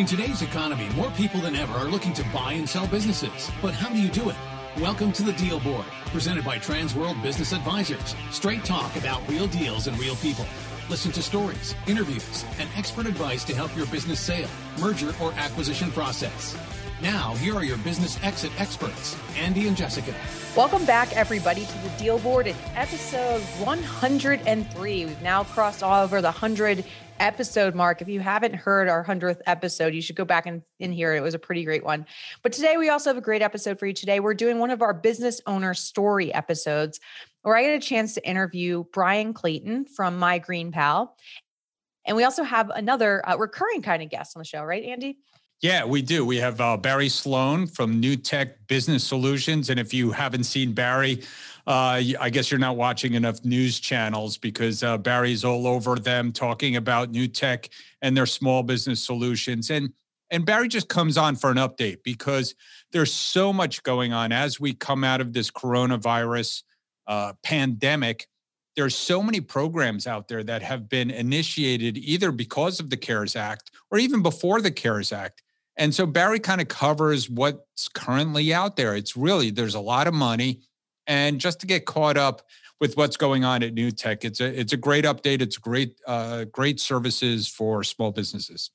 In today's economy, more people than ever are looking to buy and sell businesses. But how do you do it? Welcome to the Deal Board, presented by Transworld Business Advisors. Straight talk about real deals and real people. Listen to stories, interviews, and expert advice to help your business sale, merger, or acquisition process. Now, here are your business exit experts, Andy and Jessica. Welcome back, everybody, to the Deal Board. It's episode 103. We've now crossed over the 100 episode mark. If you haven't heard our 100th episode, you should go back and in here. It was a pretty great one. But today, we also have a great episode for you. Today, we're doing one of our business owner story episodes where I get a chance to interview Bryan Clayton from My GreenPal. And we also have another uh, recurring kind of guest on the show, right, Andy? Yeah, we do. We have uh, Barry Sloane from Newtek Business Solutions. And if you haven't seen Barry, uh, I guess you're not watching enough news channels because uh, Barry's all over them talking about Newtek and their small business solutions. And and Barry just comes on for an update because there's so much going on as we come out of this coronavirus uh, pandemic. There's so many programs out there that have been initiated either because of the CARES Act or even before the CARES Act and so Barry kind of covers what's currently out there. It's really, there's a lot of money. And just to get caught up with what's going on at Newtek, it's a it's a great update. It's great, uh, great services for small businesses.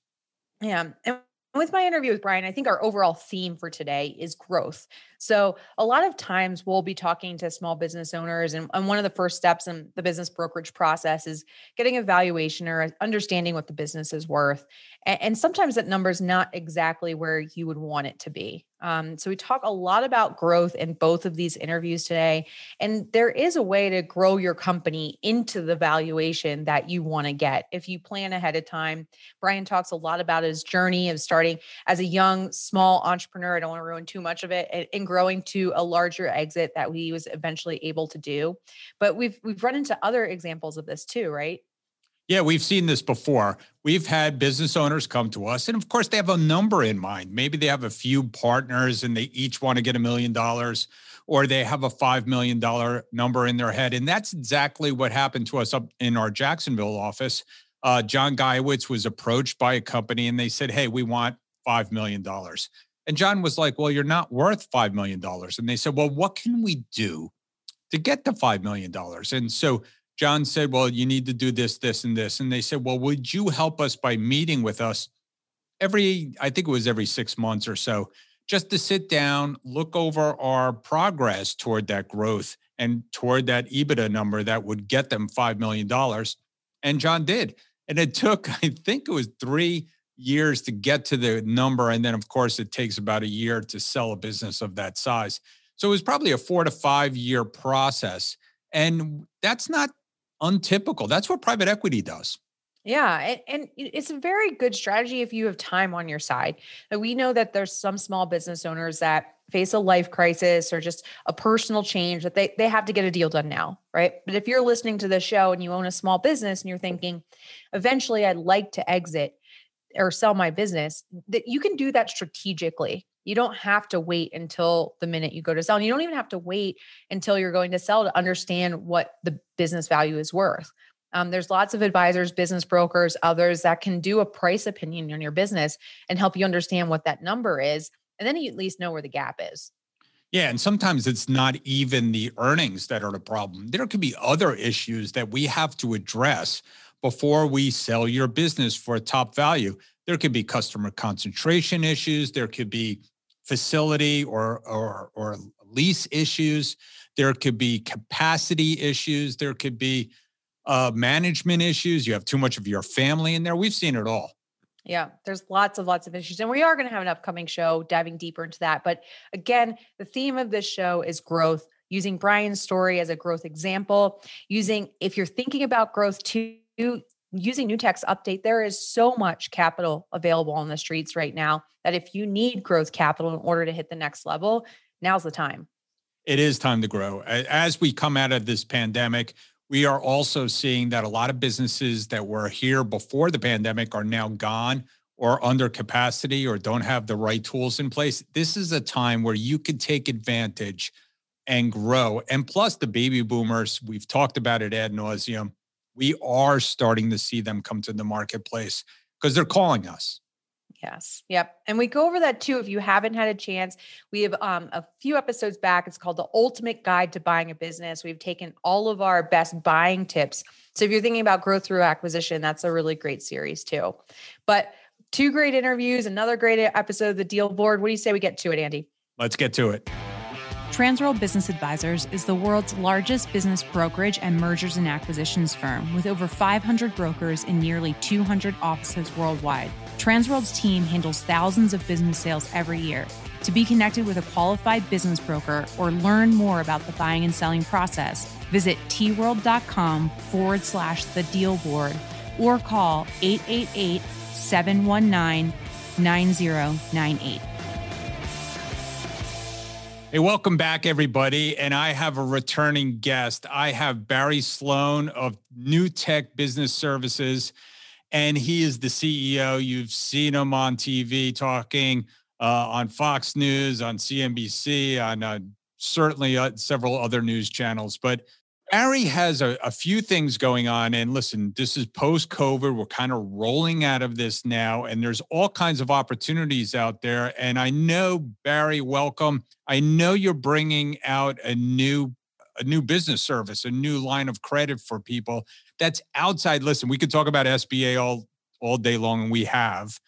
Yeah. And with my interview with Bryan, I think our overall theme for today is growth. So, a lot of times we'll be talking to small business owners, and, and, one of the first steps in the business brokerage process is getting a valuation or understanding what the business is worth. And, and sometimes that number is not exactly where you would want it to be. Um, so we talk a lot about growth in both of these interviews today. And there is a way to grow your company into the valuation that you want to get if you plan ahead of time. Bryan talks a lot about his journey of starting as a young, small entrepreneur. I don't want to ruin too much of it and, and growing to a larger exit that he was eventually able to do. But we've we've run into other examples of this too, right? Yeah, we've seen this before. We've had business owners come to us, and of course, they have a number in mind. Maybe they have a few partners and they each want to get a million dollars, or they have a $5 million number in their head. And that's exactly what happened to us up in our Jacksonville office. Uh, John Guyowitz was approached by a company and they said, Hey, we want $5 million. And John was like, Well, you're not worth $5 million. And they said, Well, what can we do to get the $5 million? And so John said, Well, you need to do this, this, and this. And they said, Well, would you help us by meeting with us every, I think it was every six months or so, just to sit down, look over our progress toward that growth and toward that EBITDA number that would get them $5 million. And John did. And it took, I think it was three years to get to the number. And then, of course, it takes about a year to sell a business of that size. So it was probably a four to five year process. And that's not untypical. That's what private equity does. Yeah, and, it's a very good strategy if you have time on your side. We know that there's some small business owners that face a life crisis or just a personal change that they they have to get a deal done now, right? But if you're listening to this show and you own a small business and you're thinking, eventually I'd like to exit or sell my business, that you can do that strategically. You don't have to wait until the minute you go to sell. And you don't even have to wait until you're going to sell to understand what the business value is worth. Um, there's lots of advisors, business brokers, others that can do a price opinion on your business and help you understand what that number is. And then you at least know where the gap is. Yeah, and sometimes it's not even the earnings that are the problem. There could be other issues that we have to address before we sell your business for a top value. There could be customer concentration issues, there could be facility or or or lease issues. There could be capacity issues. There could be uh, management issues. You have too much of your family in there. We've seen it all. Yeah, there's lots of lots of issues. And we are going to have an upcoming show diving deeper into that. But again, the theme of this show is growth, using Bryan's story as a growth example, using if you're thinking about growth too, using New Newtek's update, there is so much capital available on the streets right now that if you need growth capital in order to hit the next level, now's the time. It is time to grow. As we come out of this pandemic, we are also seeing that a lot of businesses that were here before the pandemic are now gone or under capacity or don't have the right tools in place. This is a time where you could take advantage and grow. And plus, the baby boomers, we've talked about it ad nauseum we are starting to see them come to the marketplace because they're calling us. Yes. Yep. And we go over that too. If you haven't had a chance, we have um, a few episodes back. It's called The Ultimate Guide to Buying a Business. We've taken all of our best buying tips. So if you're thinking about growth through acquisition, that's a really great series too. But two great interviews, another great episode of The Deal Board. What do you say we get to it, Andy? Let's get to it. Transworld Business Advisors is the world's largest business brokerage and mergers and acquisitions firm with over 500 brokers in nearly 200 offices worldwide. Transworld's team handles thousands of business sales every year. To be connected with a qualified business broker or learn more about the buying and selling process, visit tworld.com forward slash the deal board or call 888 719 9098. Hey, welcome back, everybody. And I have a returning guest. I have Barry Sloane of Newtek Business Services, and he is the CEO. You've seen him on TV talking uh, on Fox News, on CNBC, on uh, certainly uh, several other news channels. But Barry has a, a, few things going on. And listen, this is post COVID. We're kind of rolling out of this now, and there's all kinds of opportunities out there. And I know, Barry, welcome. I know you're bringing out a new a new business service, a new line of credit for people that's outside. Listen, we could talk about SBA all all day long, and we have.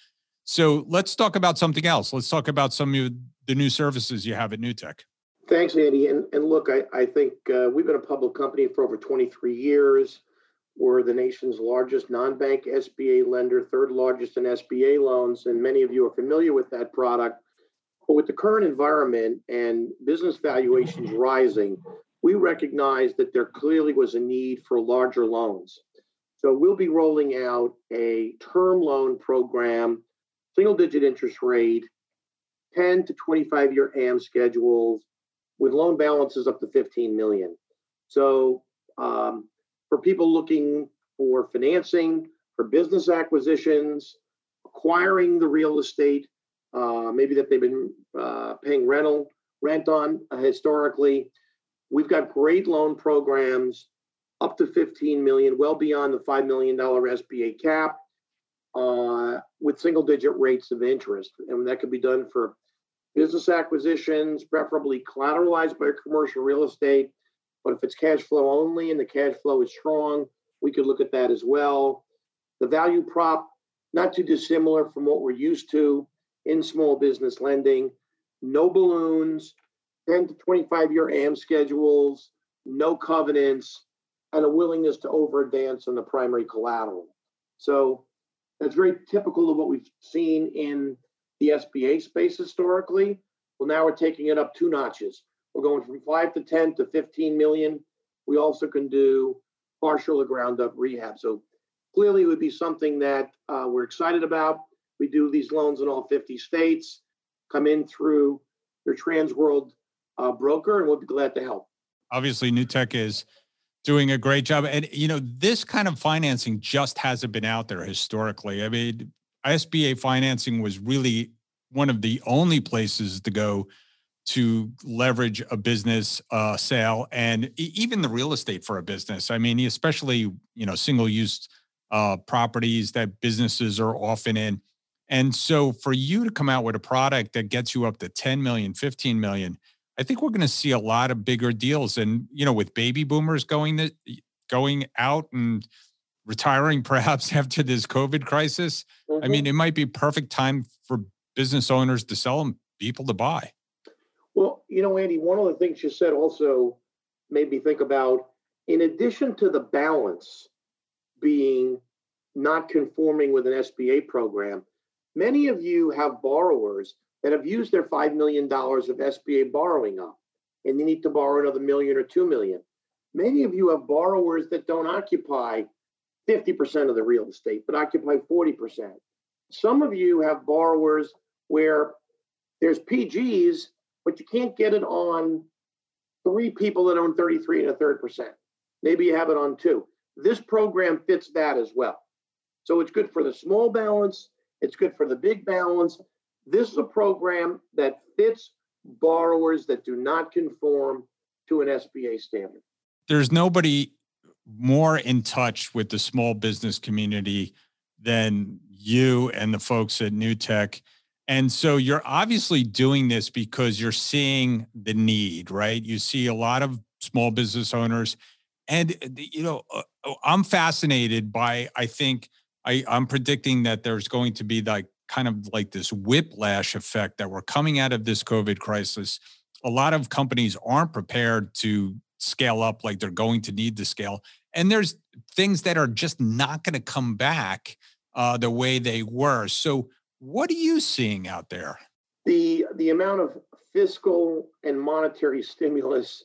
So let's talk about something else. Let's talk about some of the new services you have at Newtek. Thanks, Andy. And, and look, I, I think uh, we've been a public company for over 23 years. We're the nation's largest non bank SBA lender, third largest in SBA loans, and many of you are familiar with that product. But with the current environment and business valuations rising, we recognize that there clearly was a need for larger loans. So we'll be rolling out a term loan program, single digit interest rate, 10 to 25 year AM schedules, with loan balances up to 15 million. So um, for people looking for financing, for business acquisitions, acquiring the real estate, uh, maybe that they've been uh, paying rental rent on uh, historically, we've got great loan programs up to 15 million, well beyond the five million dollar SBA cap, uh, with single digit rates of interest, and that could be done for business acquisitions, preferably collateralized by commercial real estate. But if it's cash flow only and the cash flow is strong, we could look at that as well. The value prop, not too dissimilar from what we're used to in small business lending. No balloons, 10 to 25 year AM schedules, no covenants, and a willingness to over advance on the primary collateral. So that's very typical of what we've seen in the SBA space historically. Well, now we're taking it up two notches. We're going from five to 10 to 15 million. We also can do partial or ground up rehab. So clearly, it would be something that uh, we're excited about. We do these loans in all 50 states, come in through your Transworld uh, broker, and we'll be glad to help. Obviously, Newtek is doing a great job. And, you know, this kind of financing just hasn't been out there historically. I mean, SBA financing was really one of the only places to go to leverage a business uh, sale and even the real estate for a business. I mean, especially you know single use uh, properties that businesses are often in. And so for you to come out with a product that gets you up to 10 million, 15 million, I think we're going to see a lot of bigger deals. And you know, with baby boomers going to, going out and retiring perhaps after this COVID crisis, mm-hmm. I mean, it might be perfect time for business owners to sell and people to buy. Well, you know, Andy, one of the things you said also made me think about in addition to the balance being not conforming with an SBA program, many of you have borrowers that have used their $5 million of SBA borrowing up and they need to borrow another million or 2 million. Many of you have borrowers that don't occupy 50% of the real estate, but occupy 40%. Some of you have borrowers where there's PGs, but you can't get it on three people that own 33 and a third percent. Maybe you have it on two. This program fits that as well. So it's good for the small balance, it's good for the big balance. This is a program that fits borrowers that do not conform to an SBA standard. There's nobody more in touch with the small business community than you and the folks at Newtek. And so you're obviously doing this because you're seeing the need, right? You see a lot of small business owners. And, uh, you know, uh, uh, I'm fascinated by, I think, I, I'm predicting that there's going to be like kind of like this whiplash effect that we're coming out of this COVID crisis. A lot of companies aren't prepared to scale up like they're going to need to scale. And there's things that are just not going to come back uh, the way they were. So, what are you seeing out there? The the amount of fiscal and monetary stimulus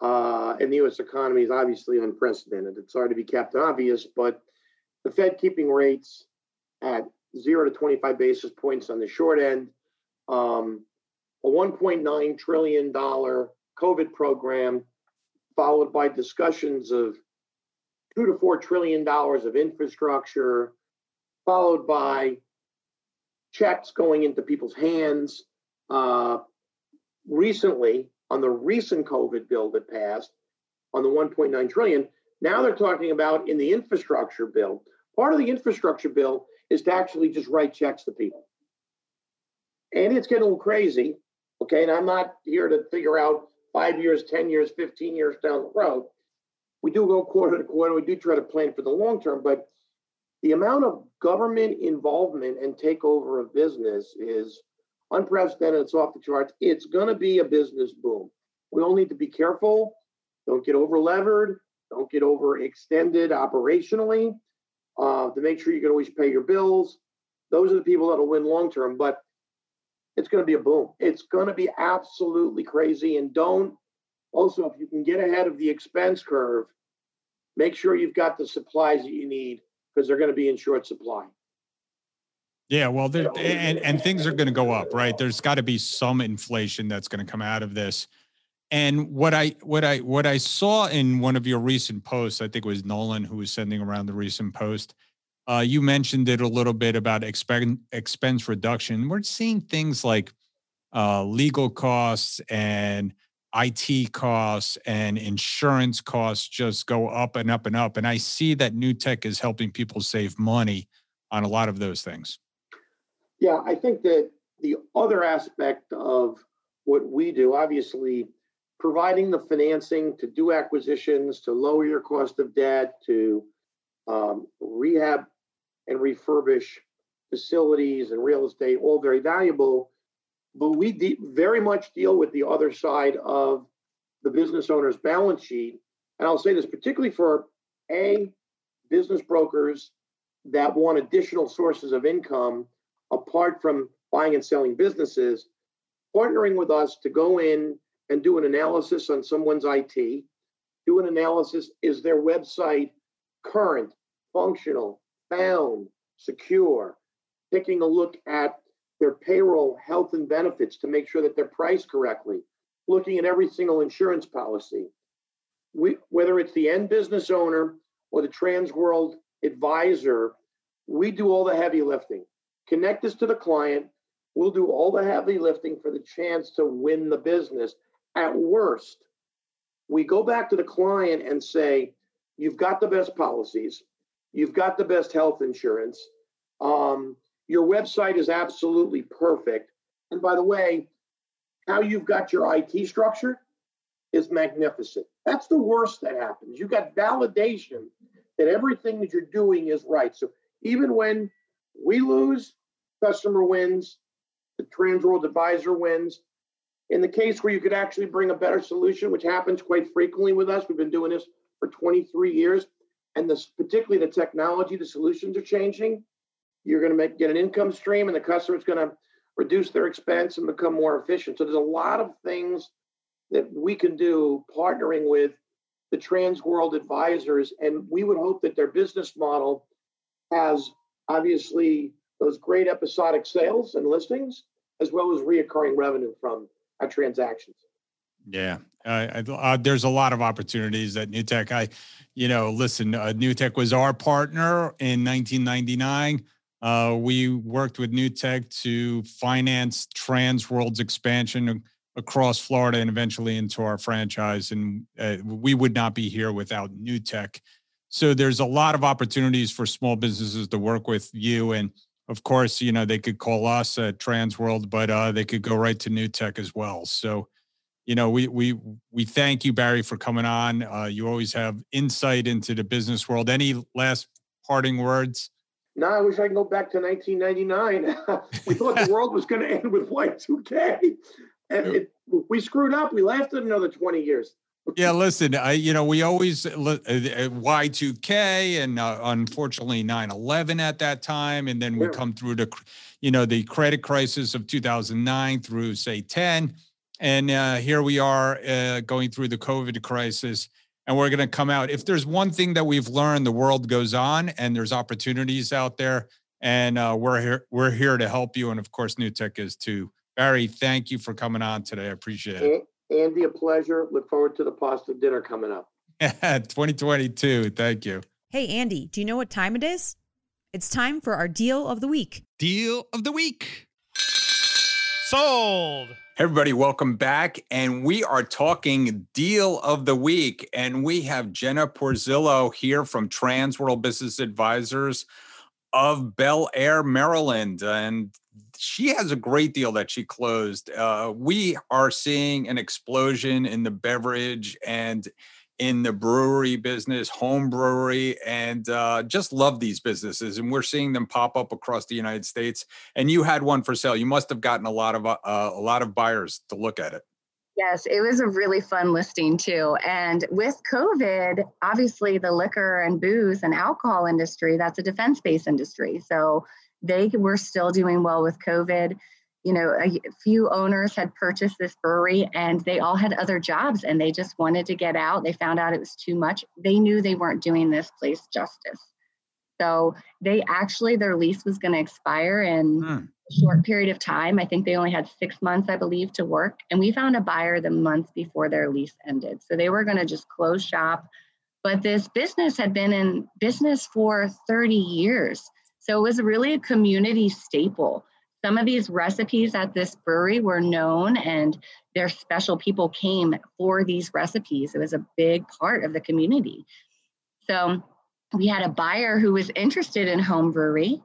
uh, in the U.S. economy is obviously unprecedented. It's hard to be kept obvious, but the Fed keeping rates at zero to 25 basis points on the short end, um, a 1.9 trillion dollar COVID program, followed by discussions of two to four trillion dollars of infrastructure, followed by checks going into people's hands. Uh, recently, on the recent COVID bill that passed, on the 1.9 trillion, now they're talking about in the infrastructure bill. Part of the infrastructure bill is to actually just write checks to people. And it's getting a little crazy. Okay. And I'm not here to figure out five years, 10 years, 15 years down the road. We do go quarter to quarter. We do try to plan for the long term, but the amount of government involvement and takeover of business is unprecedented. It's off the charts. It's going to be a business boom. We all need to be careful. Don't get over levered. Don't get overextended operationally uh, to make sure you can always pay your bills. Those are the people that'll win long term. But it's going to be a boom. It's going to be absolutely crazy. And don't also, if you can get ahead of the expense curve, make sure you've got the supplies that you need because they're going to be in short supply. Yeah, well, there, and and things are going to go up, right? There's got to be some inflation that's going to come out of this. And what I what I what I saw in one of your recent posts, I think it was Nolan who was sending around the recent post. Uh, you mentioned it a little bit about expense expense reduction. We're seeing things like uh, legal costs and IT costs and insurance costs just go up and up and up. And I see that Newtek is helping people save money on a lot of those things. Yeah, I think that the other aspect of what we do, obviously, providing the financing to do acquisitions, to lower your cost of debt, to um, rehab and refurbish facilities and real estate, all very valuable but we de- very much deal with the other side of the business owner's balance sheet. And I'll say this particularly for A, business brokers that want additional sources of income apart from buying and selling businesses, partnering with us to go in and do an analysis on someone's IT, do an analysis is their website current, functional, found, secure, taking a look at their payroll, health, and benefits to make sure that they're priced correctly, looking at every single insurance policy. We, whether it's the end business owner or the Transworld advisor, we do all the heavy lifting. Connect us to the client. We'll do all the heavy lifting for the chance to win the business. At worst, we go back to the client and say, You've got the best policies, you've got the best health insurance. Um, your website is absolutely perfect. And by the way, how you've got your IT structure is magnificent. That's the worst that happens. You got validation that everything that you're doing is right. So even when we lose, customer wins, the Transworld advisor wins. In the case where you could actually bring a better solution, which happens quite frequently with us, we've been doing this for 23 years, and this particularly the technology, the solutions are changing you're going to make get an income stream and the customer's going to reduce their expense and become more efficient so there's a lot of things that we can do partnering with the Transworld advisors and we would hope that their business model has obviously those great episodic sales and listings as well as reoccurring revenue from our transactions yeah, uh, uh, there's a lot of opportunities at Newtek. I, you know, listen, uh, Newtek was our partner in 1999. Uh, we worked with Newtek to finance Transworld's expansion across Florida and eventually into our franchise. And uh, we would not be here without Newtek. So there's a lot of opportunities for small businesses to work with you. And of course, you know, they could call us at Transworld, but uh, they could go right to Newtek as well. So, you know, we we we thank you, Barry, for coming on. Uh, you always have insight into the business world. Any last parting words? No, I wish I could go back to 1999. we thought the world was going to end with Y2K, and it, we screwed up. We lasted another 20 years. yeah, listen, I you know we always uh, uh, Y two K and uh, unfortunately 9-11 at that time, and then we yeah. come through the, you know, the credit crisis of two thousand nine through say ten, and uh, here we are uh, going through the COVID crisis, and we're going to come out. If there's one thing that we've learned, the world goes on, and there's opportunities out there, and uh, we're here we're here to help you, and of course, Newtek is too. Barry, thank you for coming on today. I appreciate it. Andy, a pleasure. Look forward to the pasta dinner coming up. 2022. Thank you. Hey, Andy, do you know what time it is? It's time for our deal of the week. Deal of the week. Sold. Everybody, welcome back. And we are talking deal of the week. And we have Jenna Porzillo here from Transworld Business Advisors of Bel Air, Maryland. And she has a great deal that she closed. Uh, we are seeing an explosion in the beverage and in the brewery business, home brewery, and uh, just love these businesses. And we're seeing them pop up across the United States. And you had one for sale. You must have gotten a lot of uh, a lot of buyers to look at it. Yes, it was a really fun listing too. And with COVID, obviously the liquor and booze and alcohol industry, that's a defense based industry. So they were still doing well with COVID. You know, a few owners had purchased this brewery and they all had other jobs and they just wanted to get out. They found out it was too much. They knew they weren't doing this place justice. So they actually, their lease was going to expire in hmm. a short period of time. I think they only had six months, I believe, to work. And we found a buyer the month before their lease ended. So they were going to just close shop. But this business had been in business for 30 years. So it was really a community staple. Some of these recipes at this brewery were known and their special people came for these recipes. It was a big part of the community. So we had a buyer who was interested in home brewery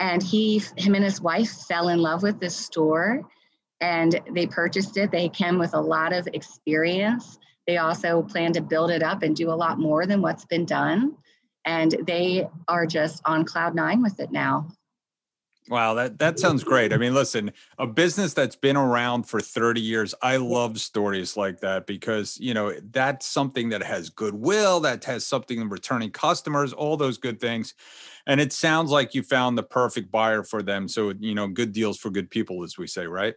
and he him and his wife fell in love with this store and they purchased it. They came with a lot of experience. They also plan to build it up and do a lot more than what's been done and they are just on cloud nine with it now. Wow, that that sounds great. I mean, listen, a business that's been around for 30 years, I love stories like that because, you know, that's something that has goodwill, that has something in returning customers, all those good things. And it sounds like you found the perfect buyer for them. So, you know, good deals for good people as we say, right?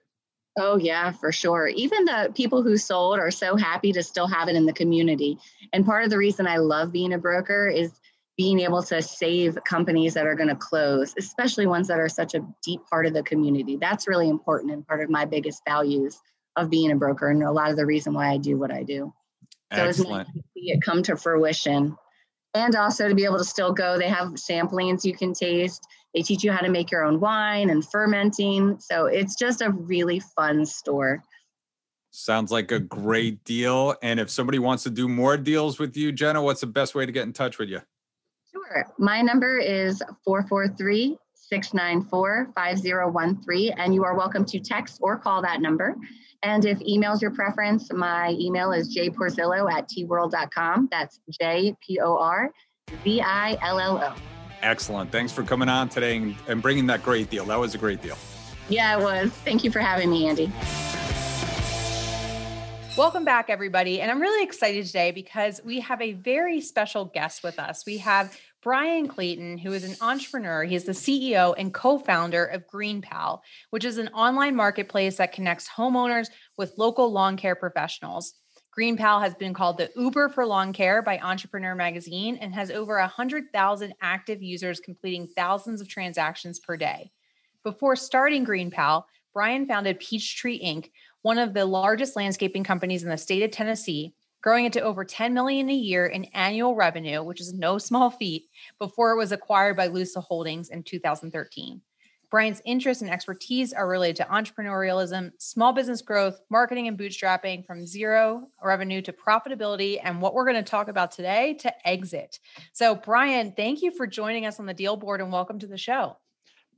Oh, yeah, for sure. Even the people who sold are so happy to still have it in the community. And part of the reason I love being a broker is being able to save companies that are going to close, especially ones that are such a deep part of the community. That's really important and part of my biggest values of being a broker and a lot of the reason why I do what I do. So Excellent. to see it come to fruition. And also to be able to still go, they have samplings you can taste. They teach you how to make your own wine and fermenting. So it's just a really fun store. Sounds like a great deal. And if somebody wants to do more deals with you, Jenna, what's the best way to get in touch with you? Sure. My number is 443 694 5013, and you are welcome to text or call that number. And if email is your preference, my email is jporzillo at tworld.com. That's J P O R Z I L L O. Excellent. Thanks for coming on today and bringing that great deal. That was a great deal. Yeah, it was. Thank you for having me, Andy. Welcome back, everybody. And I'm really excited today because we have a very special guest with us. We have Bryan Clayton, who is an entrepreneur. He's the CEO and co founder of GreenPal, which is an online marketplace that connects homeowners with local lawn care professionals. GreenPal has been called the Uber for lawn care by Entrepreneur Magazine and has over 100,000 active users completing thousands of transactions per day. Before starting GreenPal, Bryan founded Peachtree Inc., one of the largest landscaping companies in the state of Tennessee, growing it to over 10 million a year in annual revenue, which is no small feat, before it was acquired by Lusa Holdings in 2013. Bryan's interests and expertise are related to entrepreneurialism, small business growth, marketing and bootstrapping from zero revenue to profitability, and what we're going to talk about today to exit. So, Bryan, thank you for joining us on the deal board and welcome to the show.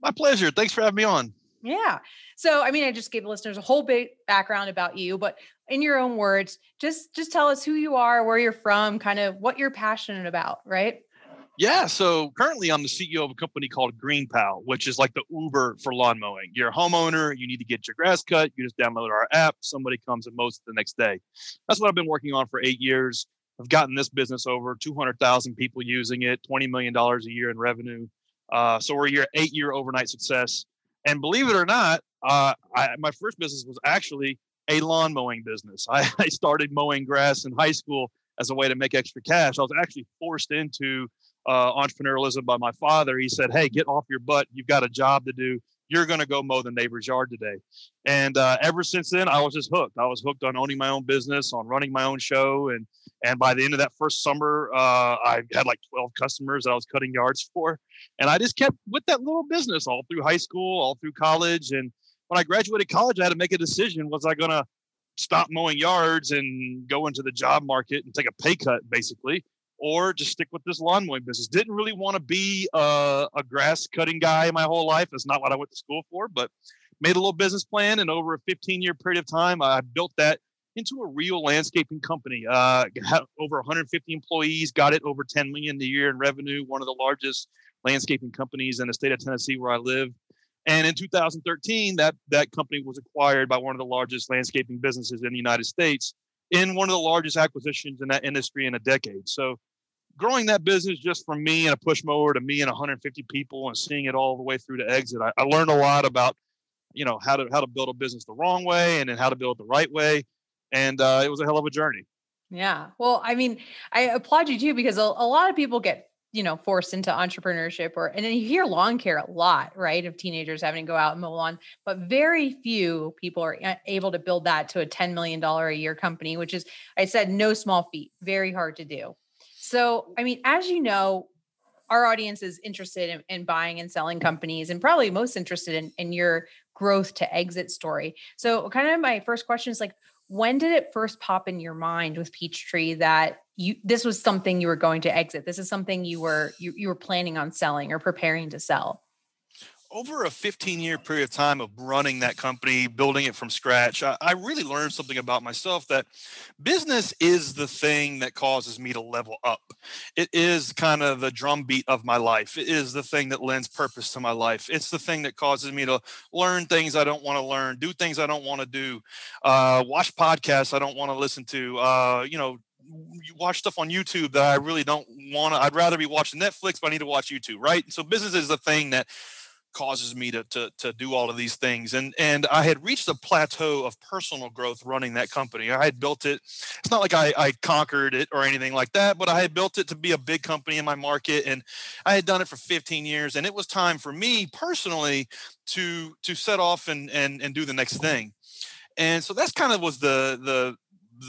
My pleasure. Thanks for having me on. Yeah. So, I mean, I just gave the listeners a whole big background about you, but in your own words, just just tell us who you are, where you're from, kind of what you're passionate about, right? Yeah. So currently, I'm the CEO of a company called Green GreenPal, which is like the Uber for lawn mowing. You're a homeowner, you need to get your grass cut, you just download our app, somebody comes and mows it the next day. That's what I've been working on for eight years. I've gotten this business over 200,000 people using it, $20 million a year in revenue. Uh, so we're your eight year overnight success. And believe it or not, uh, I, my first business was actually a lawn mowing business. I, I started mowing grass in high school as a way to make extra cash. I was actually forced into uh, entrepreneurialism by my father. He said, "Hey, get off your butt. You've got a job to do. You're going to go mow the neighbor's yard today." And uh, ever since then, I was just hooked. I was hooked on owning my own business, on running my own show, and and by the end of that first summer, uh, I had like 12 customers that I was cutting yards for, and I just kept with that little business all through high school, all through college, and when I graduated college, I had to make a decision: was I going to stop mowing yards and go into the job market and take a pay cut, basically? Or just stick with this lawn mowing business. Didn't really want to be a, a, grass cutting guy my whole life. That's not what I went to school for, but made a little business plan. And over a 15 year period of time, I built that into a real landscaping company. Uh, had over 150 employees, got it over 10 million a year in revenue, one of the largest landscaping companies in the state of Tennessee where I live. And in 2013, that, that company was acquired by one of the largest landscaping businesses in the United States in one of the largest acquisitions in that industry in a decade. So growing that business just from me and a push mower to me and 150 people and seeing it all the way through to exit, I, I learned a lot about, you know, how to how to build a business the wrong way and then how to build it the right way, and uh, it was a hell of a journey. Yeah, well, I mean, I applaud you too because a, a lot of people get you know forced into entrepreneurship or and then you hear lawn care a lot right of teenagers having to go out and mow lawn but very few people are able to build that to a $10 million a year company which is i said no small feat very hard to do so, I mean, as you know, our audience is interested in, in buying and selling companies and probably most interested in, in your growth to exit story. So, kind of my first question is like, when did it first pop in your mind with Peachtree that you this was something you were going to exit? This is something you were you, you were planning on selling or preparing to sell? Over a 15 year period of time of running that company, building it from scratch, I, I, really learned something about myself that business is the thing that causes me to level up. It is kind of the drumbeat of my life. It is the thing that lends purpose to my life. It's the thing that causes me to learn things I don't want to learn, do things I don't want to do, uh, watch podcasts I don't want to listen to, uh, you know, you watch stuff on YouTube that I really don't want to. I'd rather be watching Netflix, but I need to watch YouTube, right? So business is the thing that causes me to, to to do all of these things. And and i had reached a plateau of personal growth running that company. I had built it. It's not like i i conquered it or anything like that but i had built it to be a big company in my market and i had done it for 15 years and it was time for me personally to to set off and and and do the next thing. And so that's kind of was the the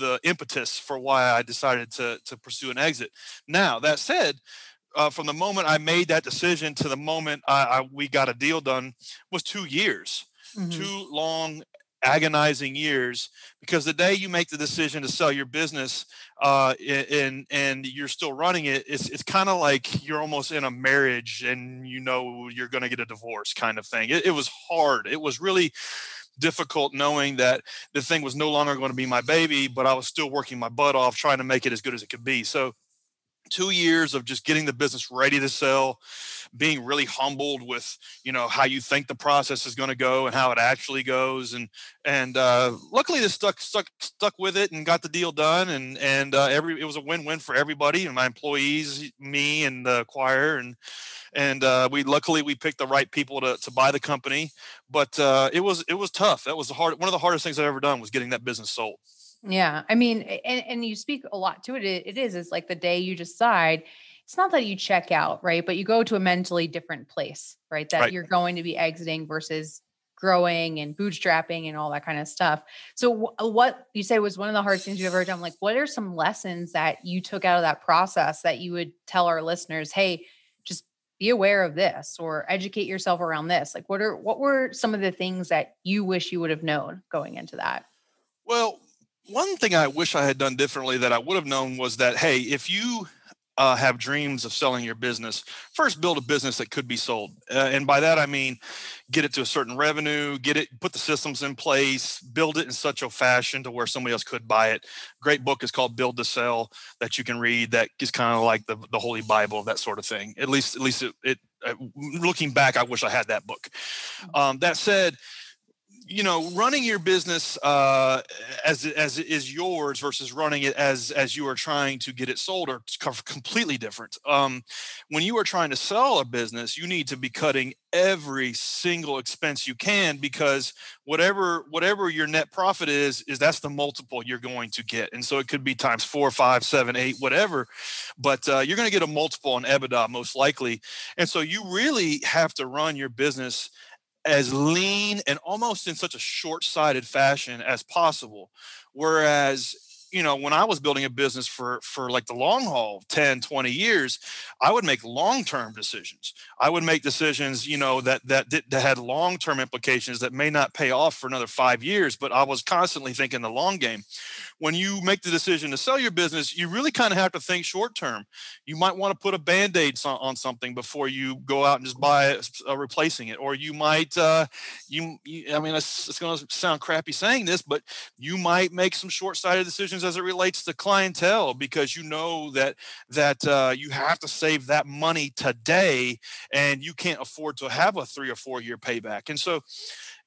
the impetus for why i decided to to pursue an exit. Now that said uh, from the moment I made that decision to the moment I, I we got a deal done was two years, mm-hmm. two long agonizing years because the day you make the decision to sell your business uh, and and you're still running it it's, it's kind of like you're almost in a marriage and you know you're going to get a divorce kind of thing. It, it was hard. It was really difficult knowing that the thing was no longer going to be my baby but i was still working my butt off trying to make it as good as it could be. So two years of just getting the business ready to sell being really humbled with you know how you think the process is going to go and how it actually goes and and uh, luckily they stuck stuck stuck with it and got the deal done and and uh, every it was a win-win for everybody and my employees me and the acquirer and and uh, we luckily we picked the right people to, to buy the company but uh, it was it was tough. That was the hard one of the hardest things i've ever done was getting that business sold yeah. I mean, and, and you speak a lot to it. It is, it's like the day you decide, it's not that you check out, right? But you go to a mentally different place, right? That right. you're going to be exiting versus growing and bootstrapping and all that kind of stuff. So w- uh, what you said was one of the hardest things you've ever done. Like, what are some lessons that you took out of that process that you would tell our listeners, Hey, just be aware of this or educate yourself around this. Like, what are, what were some of the things that you wish you would have known going into that? Well, one thing I wish I had done differently that I would have known was that hey, if you uh, have dreams of selling your business, first build a business that could be sold. Uh, and by that, I mean get it to a certain revenue, get it, put the systems in place, build it in such a fashion to where somebody else could buy it. Great book is called Build to Sell that you can read. That is kind of like the, the Holy Bible, that sort of thing. At least, at least it, it uh, looking back, I wish I had that book. Mm. Um, that said, you know running your business uh, as as it is yours versus running it as as you are trying to get it sold are completely different. Um, when you are trying to sell a business you need to be cutting every single expense you can because whatever whatever your net profit is is that's the multiple you're going to get. And so it could be times four five seven eight whatever but uh, you're going to get a multiple on ebitda most likely. And so you really have to run your business as lean and almost in such a short-sighted fashion as possible. Whereas you know when i was building a business for for like the long haul 10 20 years i would make long-term decisions. I would make decisions you know that that that had long-term implications that may not pay off for another 5 years but i was constantly thinking the long game. When you make the decision to sell your business you really kind of have to think short term you might want to put a band-aid on something before you go out and just buy a, replacing it or you might uh, you, you i mean it's, it's going to sound crappy saying this but you might make some short-sighted decisions as it relates to clientele because you know that that uh, you have to save that money today and you can't afford to have a three or four year payback. And so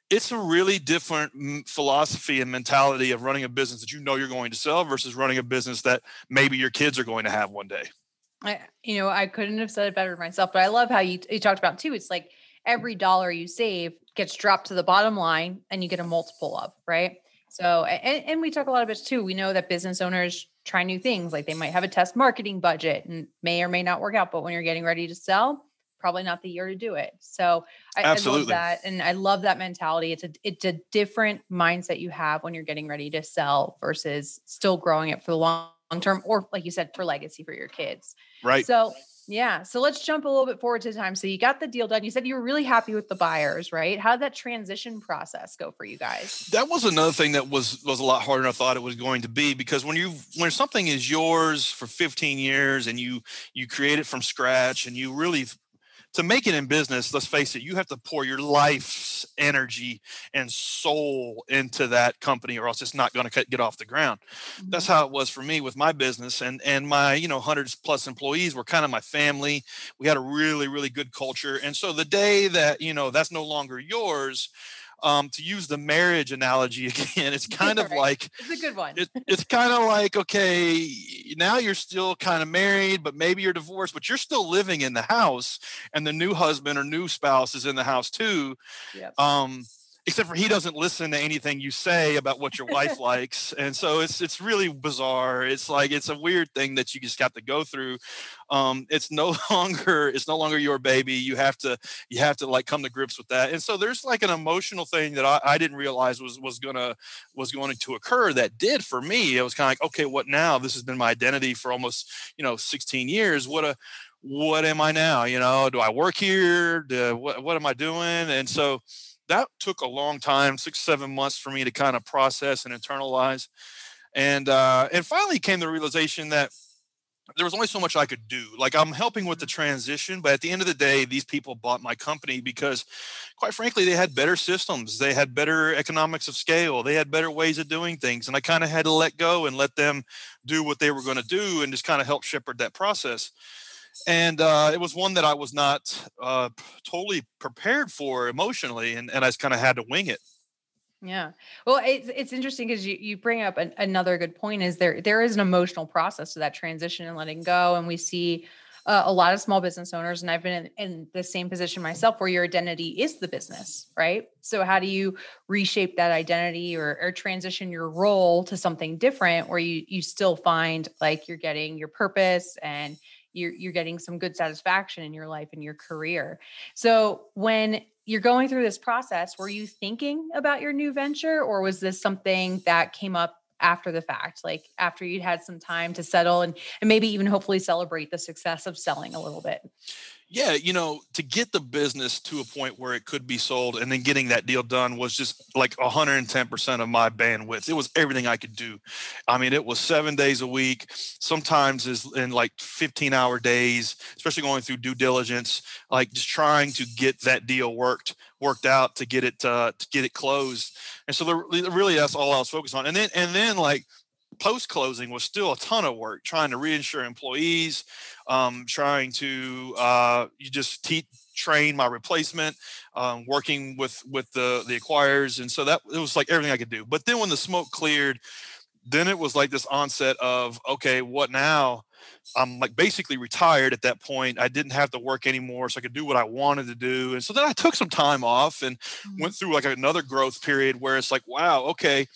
it's a really different philosophy and mentality of running a business that you know you're going to sell versus running a business that maybe your kids are going to have one day. I, you know i couldn't have said it better myself but i love how you, you talked about too it's like every dollar you save gets dropped to the bottom line and you get a multiple of right so, and, and we talk a lot about too. We know that business owners try new things, like they might have a test marketing budget and may or may not work out. But when you're getting ready to sell, probably not the year to do it. So I, I, love that, and I love that mentality. It's a it's a different mindset you have when you're getting ready to sell versus still growing it for the long term, or like you said, for legacy for your kids. Right. So yeah. So let's jump a little bit forward to time. So you got the deal done. You said you were really happy with the buyers, right? How did that transition process go for you guys? That was another thing that was was a lot harder than I thought it was going to be because when you when something is yours for 15 years and you you create it from scratch and you really to make it in business, let's face it, you have to pour your life's energy and soul into that company, or else it's not going to get off the ground. Mm-hmm. That's how it was for me with my business, and and my you know hundreds plus employees were kind of my family. We had a really really good culture, and so the day that you know that's no longer yours um, to use the marriage analogy again, it's kind of right. like it's a good one. It, it's kind of like okay, now you're still kind of married, but maybe you're divorced, but you're still living in the house, and the new husband or new spouse is in the house too. Yep. Um, except for he doesn't listen to anything you say about what your wife likes. And so it's it's really bizarre. It's like it's a weird thing that you just got to go through. Um, it's no longer it's no longer your baby. You have to you have to like come to grips with that. And so there's like an emotional thing that i, I didn't realize was was gonna was going to occur that did for me. It was kind of like okay what now? This has been my identity for almost you know 16 years. What a what am i now? You know do i work here? Do, what, what am i doing? And so that took a long time, six, seven months for me to kind of process and internalize. And uh, and finally came the realization that there was only so much I could do. Like I'm helping with the transition, but at the end of the day, these people bought my company because, quite frankly, they had better systems, they had better economics of scale, they had better ways of doing things, and I kind of had to let go and let them do what they were going to do, and just kind of help shepherd that process and uh, it was one that I was not uh, totally prepared for emotionally, and, and I just kind of had to wing it. Yeah. Well, it's it's interesting because you you bring up an, another good point. Is there there is an emotional process to that transition and letting go, and we see uh, a lot of small business owners, and I've been in, in the same position myself, where your identity is the business, right? So how do you reshape that identity or, or transition your role to something different, where you you still find like you're getting your purpose and you're you're getting some good satisfaction in your life and your career. So when you're going through this process, were you thinking about your new venture or was this something that came up after the fact, like after you'd had some time to settle and, and maybe even hopefully celebrate the success of selling a little bit? Yeah, you know, to get the business to a point where it could be sold and then getting that deal done was just like 110% of my bandwidth. It was everything I could do. I mean, it was seven days a week, sometimes is in like 15 hour days, especially going through due diligence, like just trying to get that deal worked worked out to get it uh, to get it closed. And so really that's all I was focused on. And then and then like post closing was still a ton of work trying to reinsure employees, um, trying to uh, you just teach train my replacement, um, working with with the the acquirers, and so that it was like everything I could do. But then when the smoke cleared, then it was like this onset of okay, what now? I'm like basically retired at that point. I didn't have to work anymore, so I could do what I wanted to do. And so then I took some time off and mm-hmm. went through like another growth period where it's like, wow, okay,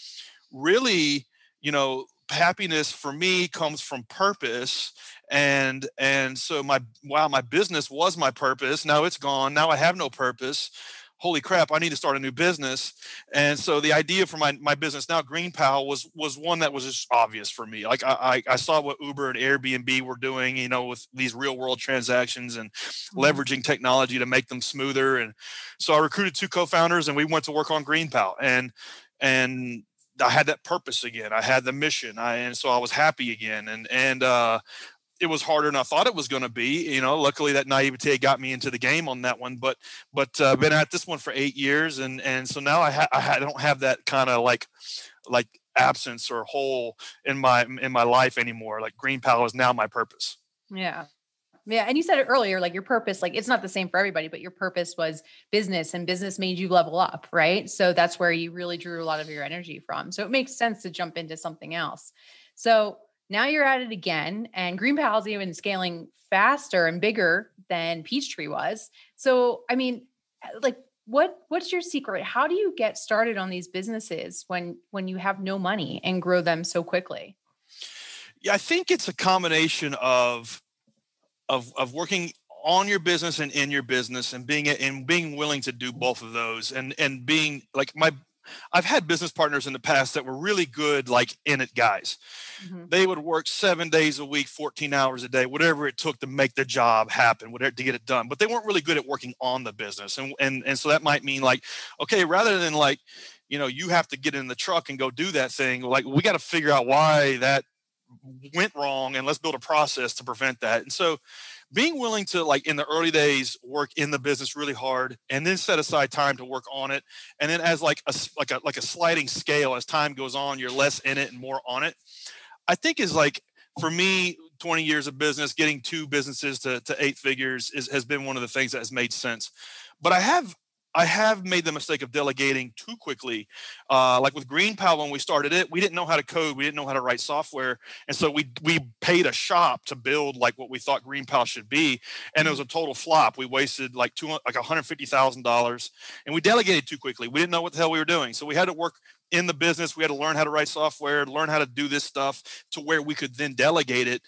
really you know happiness for me comes from purpose and and so my wow my business was my purpose now it's gone now i have no purpose holy crap i need to start a new business and so the idea for my, my business now green GreenPal was was one that was just obvious for me like I, I saw what uber and airbnb were doing you know with these real world transactions and mm-hmm. leveraging technology to make them smoother and so i recruited two co-founders and we went to work on green GreenPal and and I had that purpose again. I had the mission, I, and so I was happy again. And and uh, it was harder than I thought it was going to be. You know, luckily that naivete got me into the game on that one. But but uh, been at this one for eight years, and and so now I, ha- I, don't have that kind of like like absence or hole in my in my life anymore. Like GreenPal is now my purpose. Yeah, yeah. And you said it earlier, like your purpose, like it's not the same for everybody, but your purpose was business and business made you level up, right? So that's where you really drew a lot of your energy from. So it makes sense to jump into something else. So now you're at it again, and GreenPal is even scaling faster and bigger than Peachtree was. So, I mean, like, what what's your secret? How do you get started on these businesses when when you have no money and grow them so quickly? Yeah, I think it's a combination of of of working on your business and in your business and being and being willing to do both of those and and being like my I've had business partners in the past that were really good, like in it guys. Mm-hmm. They would work seven days a week, 14 hours a day, whatever it took to make the job happen, whatever to get it done. But they weren't really good at working on the business. And and and so that might mean like, okay, rather than like, you know, you have to get in the truck and go do that thing, like we got to figure out why that went wrong and let's build a process to prevent that. And so being willing to like in the early days work in the business really hard and then set aside time to work on it and then as like a like a like a sliding scale as time goes on you're less in it and more on it i think is like for me 20 years of business getting two businesses to, to eight figures is, has been one of the things that has made sense but i have I have made the mistake of delegating too quickly. Uh, like with GreenPal, when we started it, we didn't know how to code, we didn't know how to write software, and so we we paid a shop to build like what we thought GreenPal should be, and it was a total flop. We wasted like two like one hundred fifty thousand dollars, and we delegated too quickly. We didn't know what the hell we were doing, so we had to work in the business. We had to learn how to write software, learn how to do this stuff to where we could then delegate it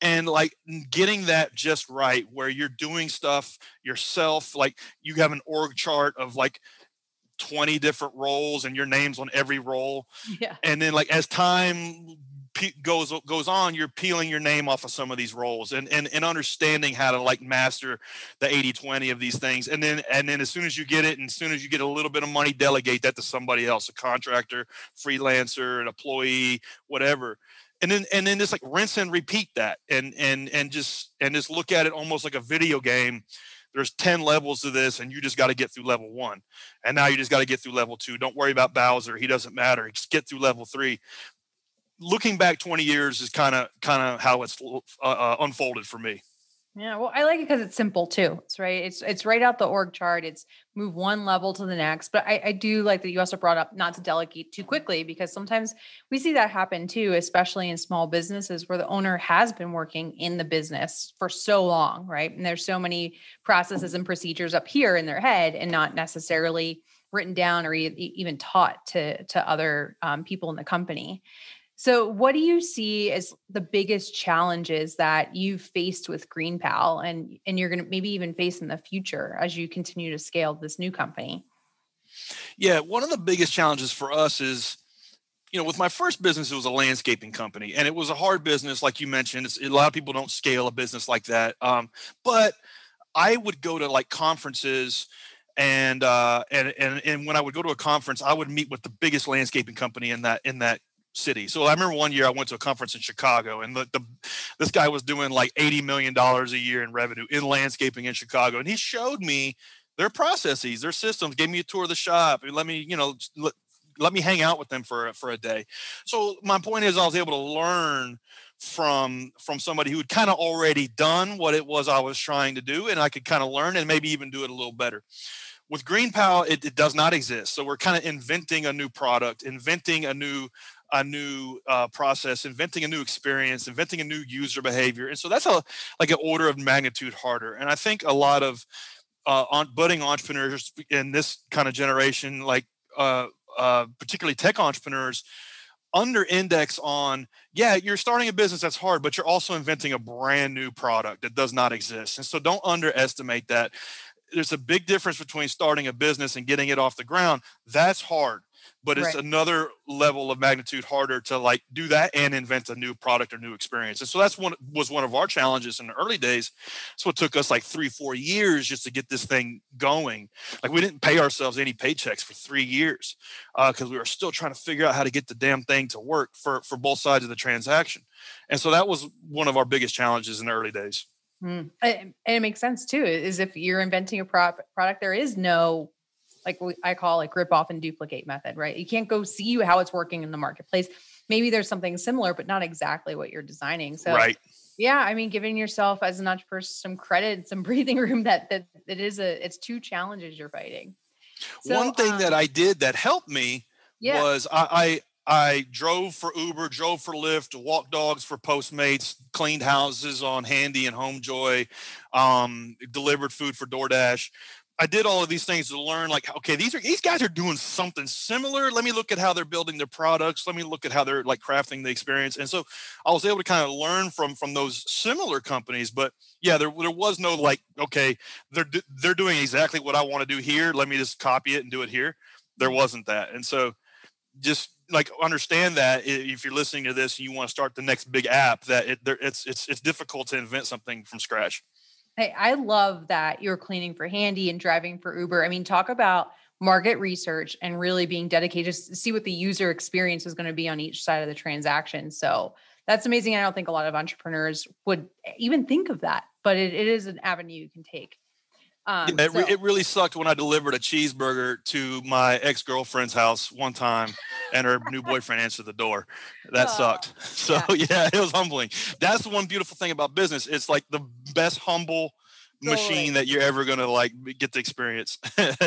and like getting that just right where you're doing stuff yourself like you have an org chart of like 20 different roles and your name's on every role yeah. and then like as time goes goes on you're peeling your name off of some of these roles and and, and understanding how to like master the 80 20 of these things and then and then as soon as you get it and as soon as you get a little bit of money delegate that to somebody else a contractor freelancer an employee whatever and then and then just like rinse and repeat that and and and just and just look at it almost like a video game. There's 10 levels to this and you just got to get through level one. And now you just got to get through level two. Don't worry about bowser. He doesn't matter. Just get through level three. Looking back 20 years is kind of kind of how it's uh, uh, unfolded for me yeah, well, I like it because it's simple too. It's right. It's it's right out the org chart. It's move one level to the next. But I, I do like that you also brought up not to delegate too quickly because sometimes we see that happen too, especially in small businesses where the owner has been working in the business for so long, right? And there's so many processes and procedures up here in their head and not necessarily written down or e- even taught to to other um, people in the company. So, what do you see as the biggest challenges that you've faced with GreenPal and and you're going to maybe even face in the future as you continue to scale this new company? Yeah, one of the biggest challenges for us is you know, with my first business, it was a landscaping company, and it was a hard business, like you mentioned. It's, a lot of people don't scale a business like that. Um, but I would go to like conferences and uh and and and when I would go to a conference, I would meet with the biggest landscaping company in that in that city. So I remember one year I went to a conference in Chicago, and the, the this guy was doing like eighty million dollars a year in revenue in landscaping in Chicago, and he showed me their processes, their systems, gave me a tour of the shop, and let me you know let, let me hang out with them for for a day. So my point is, I was able to learn from from somebody who had kind of already done what it was I was trying to do, and I could kind of learn and maybe even do it a little better. With GreenPal, it, it does not exist. So we're kind of inventing a new product, inventing a new a new uh, process, inventing a new experience, inventing a new user behavior, and so that's a like an order of magnitude harder. And I think a lot of uh, on budding entrepreneurs in this kind of generation, like uh, uh, particularly tech entrepreneurs, under index on yeah you're starting a business that's hard but you're also inventing a brand new product that does not exist and so don't underestimate that there's a big difference between starting a business and getting it off the ground that's hard but it's right. another level of magnitude harder to like do that and invent a new product or new experience. And so that's one was one of our challenges in the early days. So it took us like three, four years just to get this thing going. Like we didn't pay ourselves any paychecks for three years because uh, we were still trying to figure out how to get the damn thing to work for for both sides of the transaction. And so that was one of our biggest challenges in the early days. Mm. And it makes sense too. Is if you're inventing a pro- product, there is no like I call like rip off and duplicate method, right? You can't go see how it's working in the marketplace. Maybe there's something similar, but not exactly what you're designing. So right. Yeah, I mean, giving yourself as an entrepreneur some credit, some breathing room that that it is a it's two challenges you're fighting. So, One thing um, that I did that helped me yeah. was I, I I drove for Uber, drove for Lyft, walked dogs for Postmates, cleaned houses on Handy and HomeJoy, um, delivered food for DoorDash. I did all of these things to learn like okay these are these guys are doing something similar. Let me look at how they're building their products. Let me look at how they're like crafting the experience. And so I was able to kind of learn from from those similar companies but yeah there, there was no like okay they're they're doing exactly what I want to do here. Let me just copy it and do it here. There mm-hmm. wasn't that. And so just like understand that if you're listening to this and you want to start the next big app that it, there, it's it's it's difficult to invent something from scratch Hey, I love that you're cleaning for Handy and driving for Uber. I mean, talk about market research and really being dedicated to see what the user experience is going to be on each side of the transaction. So that's amazing. I don't think a lot of entrepreneurs would even think of that, but it, it is an avenue you can take. Um, yeah, it, so. it, really sucked when I delivered a cheeseburger to my ex girlfriend's house one time, and her new boyfriend answered the door. That oh, sucked. So yeah. yeah. it was humbling. That's the one beautiful thing about business. It's like the best humble machine that you're ever going to like get to experience.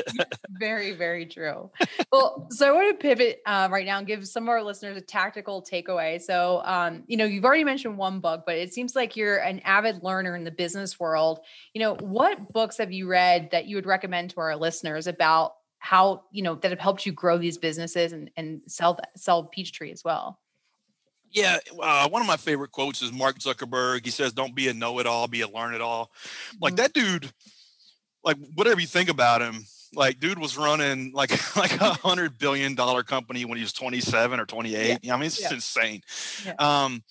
very, very true. Well, so I want to pivot uh, right now and give some of our listeners a tactical takeaway. So, um, you know, you've already mentioned one book, but it seems like you're an avid learner in the business world. You know, what books have you read that you would recommend to our listeners about how, you know, that have helped you grow these businesses and, and sell, sell Peachtree as well? Yeah, uh, one of my favorite quotes is Mark Zuckerberg. He says, "Don't be a know-it-all, be a learn-it-all." Like mm-hmm. that dude, like whatever you think about him, like dude was running like like a hundred billion dollar company when he was 27 or 28. Yeah. I mean, it's yeah. insane. Yeah. Um,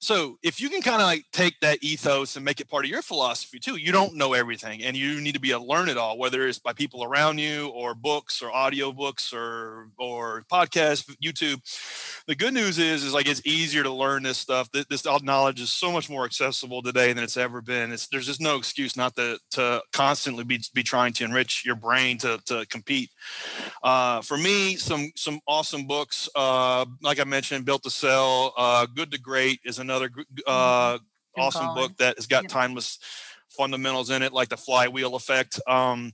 so if you can kind of like take that ethos and make it part of your philosophy too, you don't know everything and you need to be a learn it all, whether it's by people around you or books or audio books or or podcasts, YouTube. The good news is is like it's easier to learn this stuff. This knowledge is so much more accessible today than it's ever been. It's there's just no excuse not to to constantly be, be trying to enrich your brain to to compete. Uh, for me, some some awesome books. Uh, like I mentioned, Built to Sell, uh, Good to Great is an another mm-hmm. uh, awesome book that has got timeless fundamentals in it, like the flywheel effect. Um,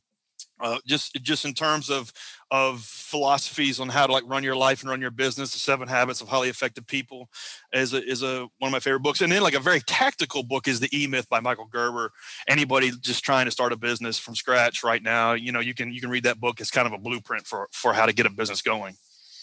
uh, just just in terms of of philosophies on how to like run your life and run your business the seven habits of highly effective people is a, is a one of my favorite books. And then like a very tactical book is the e-myth by michael gerber. Anybody just trying to start a business from scratch right now you know you can you can read that book. It's kind of a blueprint for for how to get a business going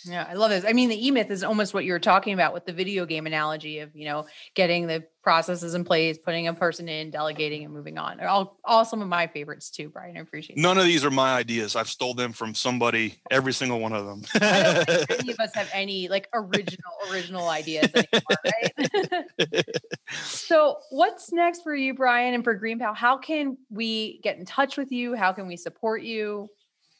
yeah, I love this. I mean, the E Myth is almost what you were talking about with the video game analogy of, you know, getting the processes in place, putting a person in, delegating and moving on. They're all, all some of my favorites too, Bryan. I appreciate None that. of these are my ideas. I've stole them from somebody, every single one of them. I don't think any of us have any like original, original ideas anymore, right? So, what's next for you, Bryan, and for GreenPal? How can we get in touch with you? How can we support you?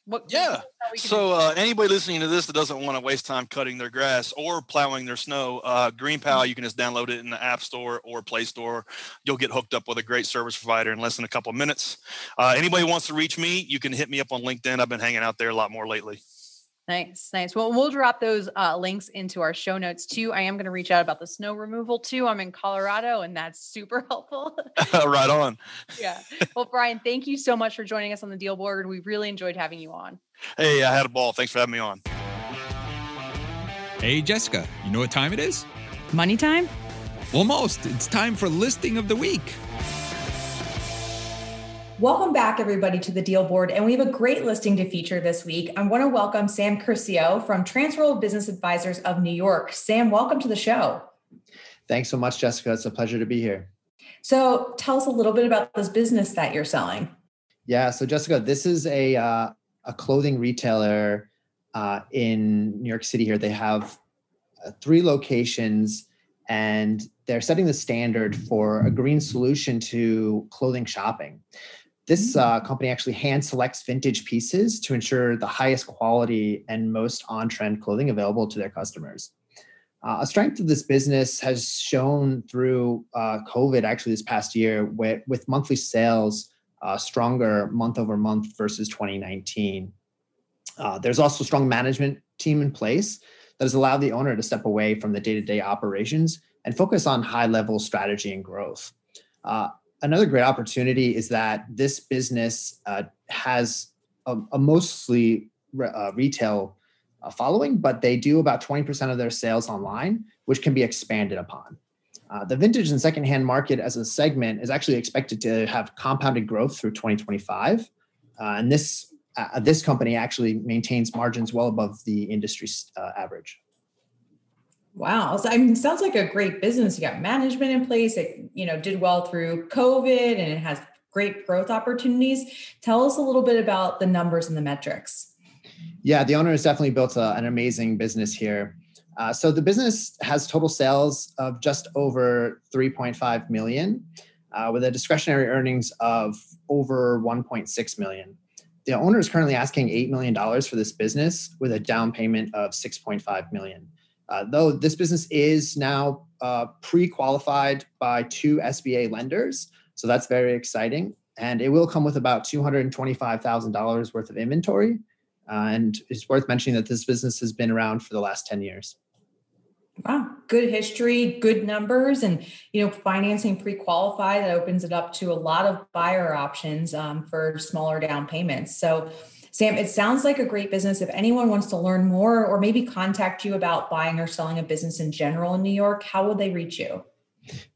What, yeah. So uh, anybody listening to this that doesn't want to waste time cutting their grass or plowing their snow, uh, GreenPal, you can just download it in the App Store or Play Store. You'll get hooked up with a great service provider in less than a couple minutes. Uh, anybody wants to reach me, you can hit me up on LinkedIn. I've been hanging out there a lot more lately. Nice, nice. Well, we'll drop those uh, links into our show notes too. I am going to reach out about the snow removal too. I'm in Colorado, and that's super helpful. right on. yeah. Well, Bryan, thank you so much for joining us on the Deal Board. We really enjoyed having you on. Hey, I had a ball. Thanks for having me on. Hey, Jessica. You know what time it is? Money time. Almost. It's time for listing of the week. Welcome back, everybody, to the Deal Board. And we have a great listing to feature this week. I want to welcome Sam Curcio from Transworld Business Advisors of New York. Sam, welcome to the show. Thanks so much, Jessica. It's a pleasure to be here. So, tell us a little bit about this business that you're selling. Yeah, so Jessica, this is a uh, a clothing retailer uh, in New York City. Here, they have uh, three locations, and they're setting the standard for a green solution to clothing shopping. This uh, company actually hand selects vintage pieces to ensure the highest quality and most on trend clothing available to their customers. Uh, a strength of this business has shown through uh, COVID, actually, this past year, with, with monthly sales uh, stronger month over month versus 2019. Uh, there's also a strong management team in place that has allowed the owner to step away from the day to day operations and focus on high level strategy and growth. Uh, another great opportunity is that this business uh, has a, a mostly re- uh, retail uh, following, but they do about 20% of their sales online, which can be expanded upon. Uh, the vintage and secondhand market as a segment is actually expected to have compounded growth through 2025. Uh, and this, uh, this company actually maintains margins well above the industry average. Wow. So I mean, sounds like a great business. You got management in place. It, you know, did well through COVID and it has great growth opportunities. Tell us a little bit about the numbers and the metrics. Yeah, the owner has definitely built a, an amazing business here. Uh, so the business has total sales of just over 3.5 million, uh, with a discretionary earnings of over 1.6 million. The owner is currently asking $8 million for this business with a down payment of 6.5 million. Uh, though this business is now uh, pre-qualified by two SBA lenders, so that's very exciting. And it will come with about $225,000 worth of inventory. Uh, and it's worth mentioning that this business has been around for the last 10 years. Wow, good history, good numbers, and you know, financing pre-qualified that opens it up to a lot of buyer options um, for smaller down payments. So Sam, it sounds like a great business. If anyone wants to learn more or maybe contact you about buying or selling a business in general in New York, how would they reach you?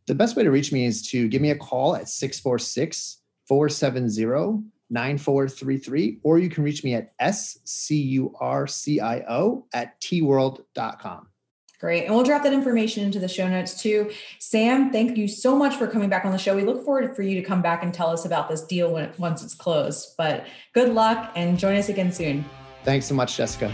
The best way to reach me is to give me a call at 646 470 9433, or you can reach me at scurcio at tworld.com. Great. And we'll drop that information into the show notes too. Sam, thank you so much for coming back on the show. We look forward for you to come back and tell us about this deal when it, once it's closed. But good luck and join us again soon. Thanks so much, Jessica.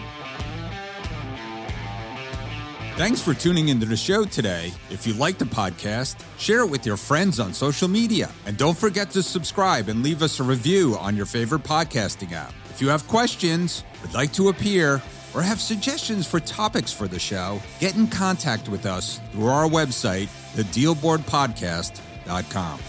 Thanks for tuning into the show today. If you like the podcast, share it with your friends on social media. And don't forget to subscribe and leave us a review on your favorite podcasting app. If you have questions, would like to appear, or have suggestions for topics for the show, get in contact with us through our website, thedealboardpodcast.com.